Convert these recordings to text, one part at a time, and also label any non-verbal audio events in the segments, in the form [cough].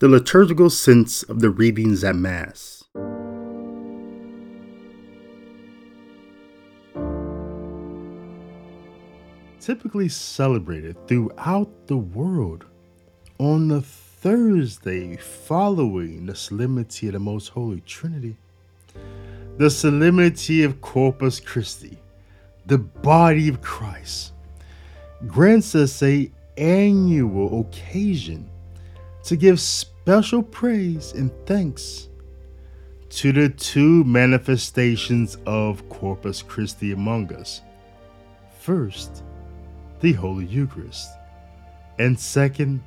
The liturgical sense of the readings at Mass. Typically celebrated throughout the world on the Thursday following the Solemnity of the Most Holy Trinity, the Solemnity of Corpus Christi, the body of Christ, grants us a annual occasion to give special praise and thanks to the two manifestations of Corpus Christi among us. First, the Holy Eucharist, and second,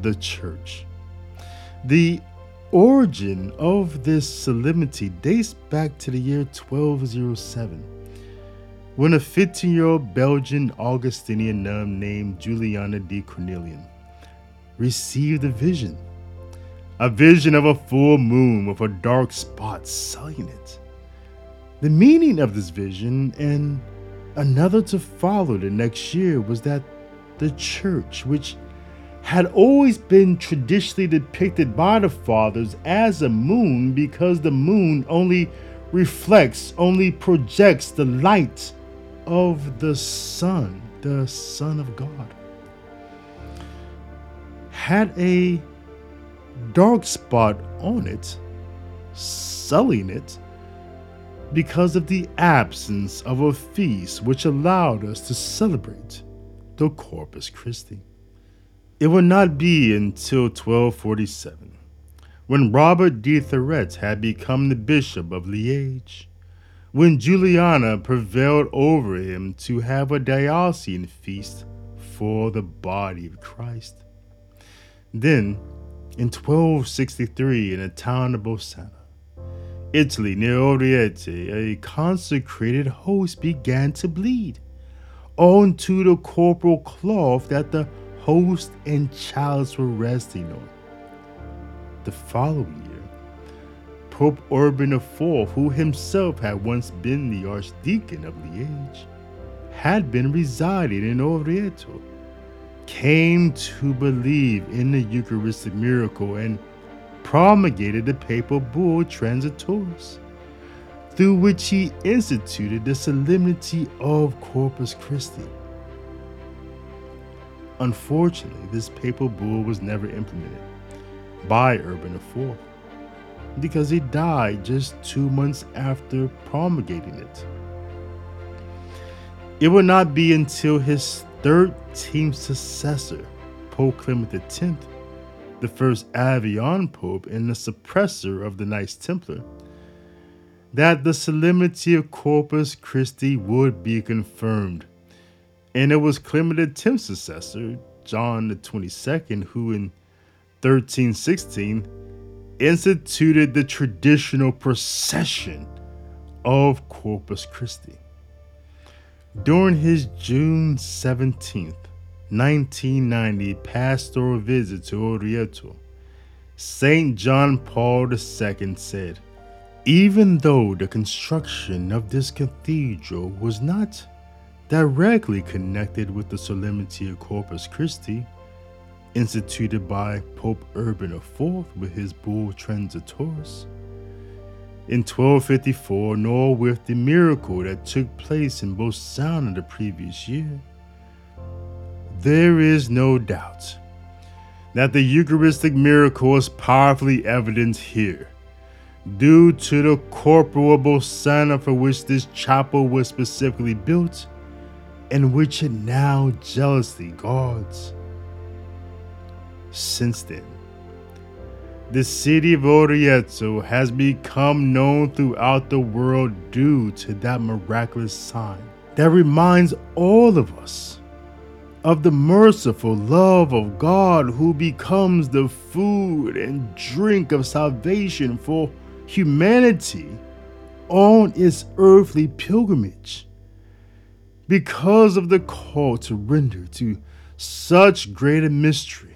the Church. The origin of this solemnity dates back to the year 1207, when a 15 year old Belgian Augustinian nun named Juliana de Cornillon received a vision. A vision of a full moon with a dark spot sullying it. The meaning of this vision and another to follow the next year was that the church, which had always been traditionally depicted by the fathers as a moon because the moon only reflects, only projects the light of the sun, the Son of God had a dark spot on it, sullying it because of the absence of a feast which allowed us to celebrate the Corpus Christi. It would not be until 1247, when Robert de Thourotte had become the Bishop of Liège, when Juliana prevailed over him to have a diocesan feast for the body of Christ. Then, in 1263, in the town of Bolsena, Italy, near Orvieto, a consecrated host began to bleed onto the corporal cloth that the host and chalice were resting on. The following year, Pope Urban IV, who himself had once been the Archdeacon of Liège, had been residing in Orvieto came to believe in the Eucharistic miracle and promulgated the papal bull Transiturus, through which he instituted the solemnity of Corpus Christi. Unfortunately, this papal bull was never implemented by Urban IV because he died just two months after promulgating it. It would not be until his 13th successor, Pope Clement X, the first Avignon Pope and the suppressor of the Knights Templar, that the solemnity of Corpus Christi would be confirmed. And it was Clement X's successor, John 22nd, who in 1316 instituted the traditional procession of Corpus Christi. During his June 17, 1990 pastoral visit to Orvieto, St. John Paul II said, Even though the construction of this cathedral was not directly connected with the solemnity of Corpus Christi, instituted by Pope Urban IV with his bull Transiturus, in 1254, nor with the miracle that took place in Bolsena the previous year. There is no doubt that the Eucharistic miracle is powerfully evident here, due to the corporal Bolsena for which this chapel was specifically built, and which it now jealously guards. Since then, the city of Orvieto has become known throughout the world due to that miraculous sign that reminds all of us of the merciful love of God who becomes the food and drink of salvation for humanity on its earthly pilgrimage. Because of the call to render to such great a mystery,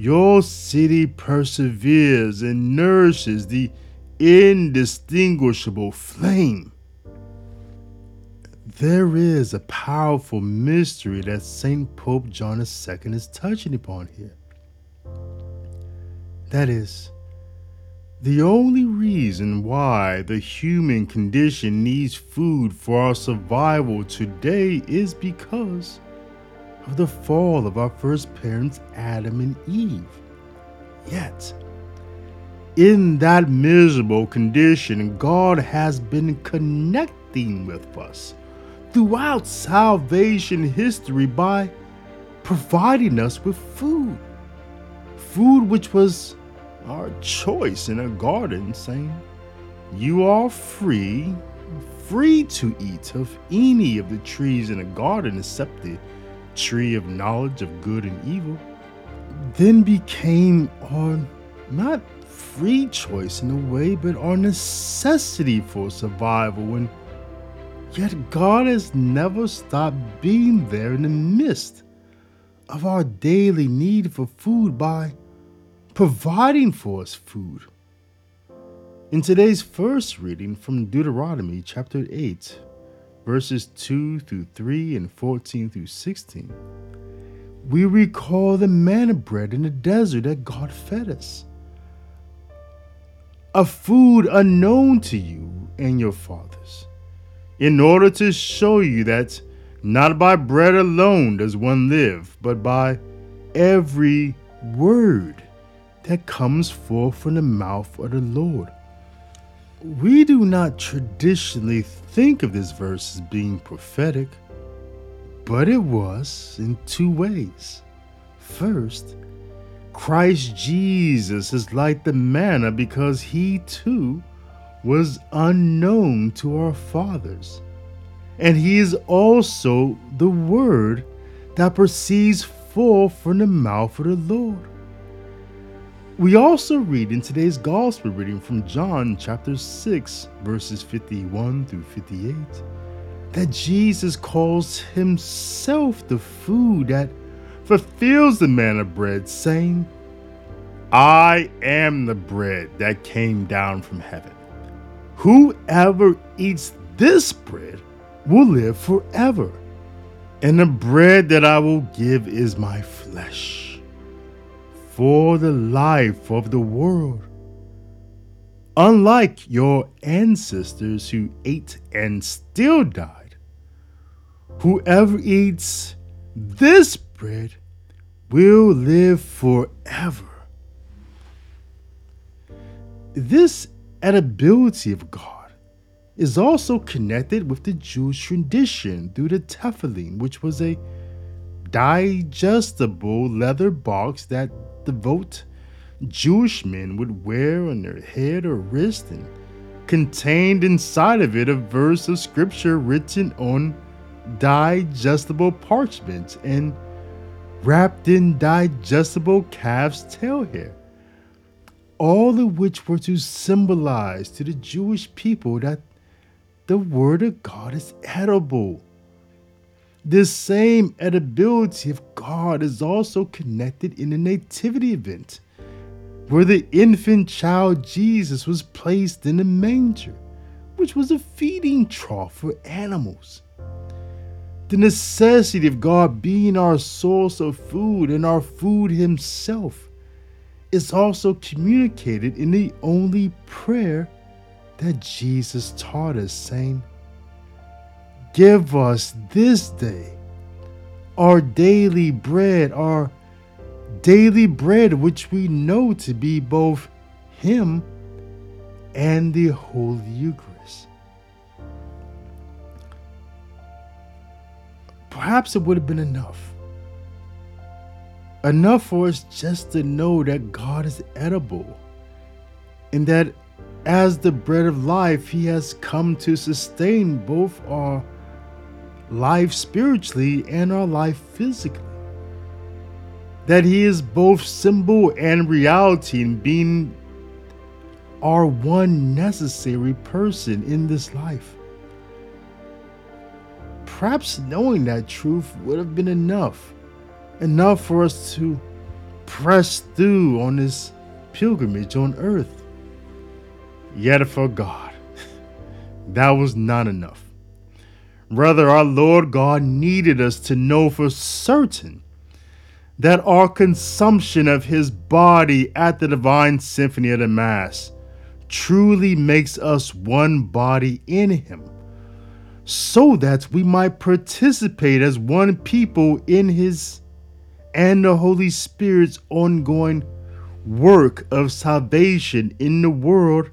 your city perseveres and nourishes the indistinguishable flame. There is a powerful mystery that St. Pope John II is touching upon here. That is, the only reason why the human condition needs food for our survival today is because of the fall of our first parents, Adam and Eve. Yet, in that miserable condition, God has been connecting with us throughout salvation history by providing us with food. Food which was our choice in a garden, saying, You are free, free to eat of any of the trees in a garden except the tree of knowledge of good and evil, then became our not free choice in a way, but our necessity for survival. And yet, God has never stopped being there in the midst of our daily need for food by providing for us food. In today's first reading from Deuteronomy chapter 8, verses 2 through 3 and 14 through 16, we recall the manna bread in the desert that God fed us. A food unknown to you and your fathers, in order to show you that not by bread alone does one live, but by every word that comes forth from the mouth of the Lord. We do not traditionally think of this verse as being prophetic, but it was in two ways. First, Christ Jesus is like the manna because he too was unknown to our fathers. And he is also the word that proceeds forth from the mouth of the Lord. We also read in today's gospel reading from John chapter 6, verses 51 through 58, that Jesus calls himself the food that fulfills the manna bread, saying, I am the bread that came down from heaven. Whoever eats this bread will live forever, and the bread that I will give is my flesh for the life of the world. Unlike your ancestors who ate and still died, whoever eats this bread will live forever. This edibility of God is also connected with the Jewish tradition through the tefillin, which was a digestible leather box that devout Jewish men would wear on their head or wrist and contained inside of it a verse of scripture written on digestible parchment and wrapped in digestible calf's tail hair, all of which were to symbolize to the Jewish people that the Word of God is edible this same edibility of God is also connected in the nativity event, where the infant child Jesus was placed in a manger, which was a feeding trough for animals. The necessity of God being our source of food and our food Himself is also communicated in the only prayer that Jesus taught us, saying, Give us this day our daily bread, our daily bread, which we know to be both Him and the Holy Eucharist. Perhaps it would have been enough. Enough for us just to know that God is edible and that as the bread of life, He has come to sustain both our life spiritually and our life physically. That He is both symbol and reality in being our one necessary person in this life. Perhaps knowing that truth would have been enough, enough for us to press through on this pilgrimage on earth. Yet for God, [laughs] that was not enough. Rather, our Lord God needed us to know for certain that our consumption of his body at the divine symphony of the Mass truly makes us one body in him, so that we might participate as one people in his and the Holy Spirit's ongoing work of salvation in the world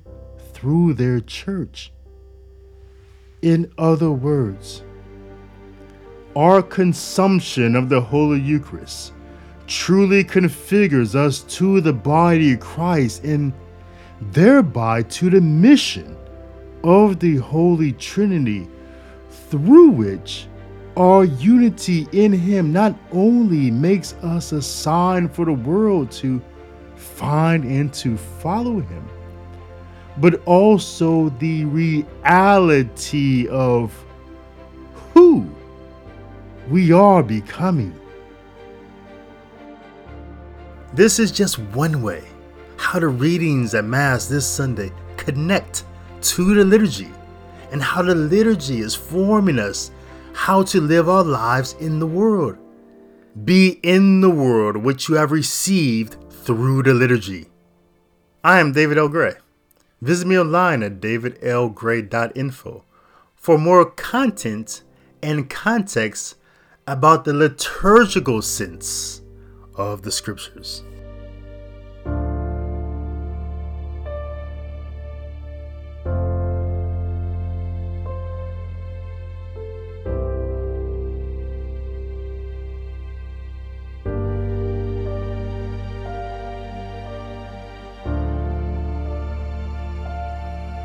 through their church. In other words, our consumption of the Holy Eucharist truly configures us to the body of Christ and thereby to the mission of the Holy Trinity, through which our unity in Him not only makes us a sign for the world to find and to follow Him, but also the reality of who we are becoming. This is just one way how the readings at Mass this Sunday connect to the liturgy and how the liturgy is forming us how to live our lives in the world. Be in the world which you have received through the liturgy. I am David L. Gray. Visit me online at davidlgray.info for more content and context about the liturgical sense of the scriptures.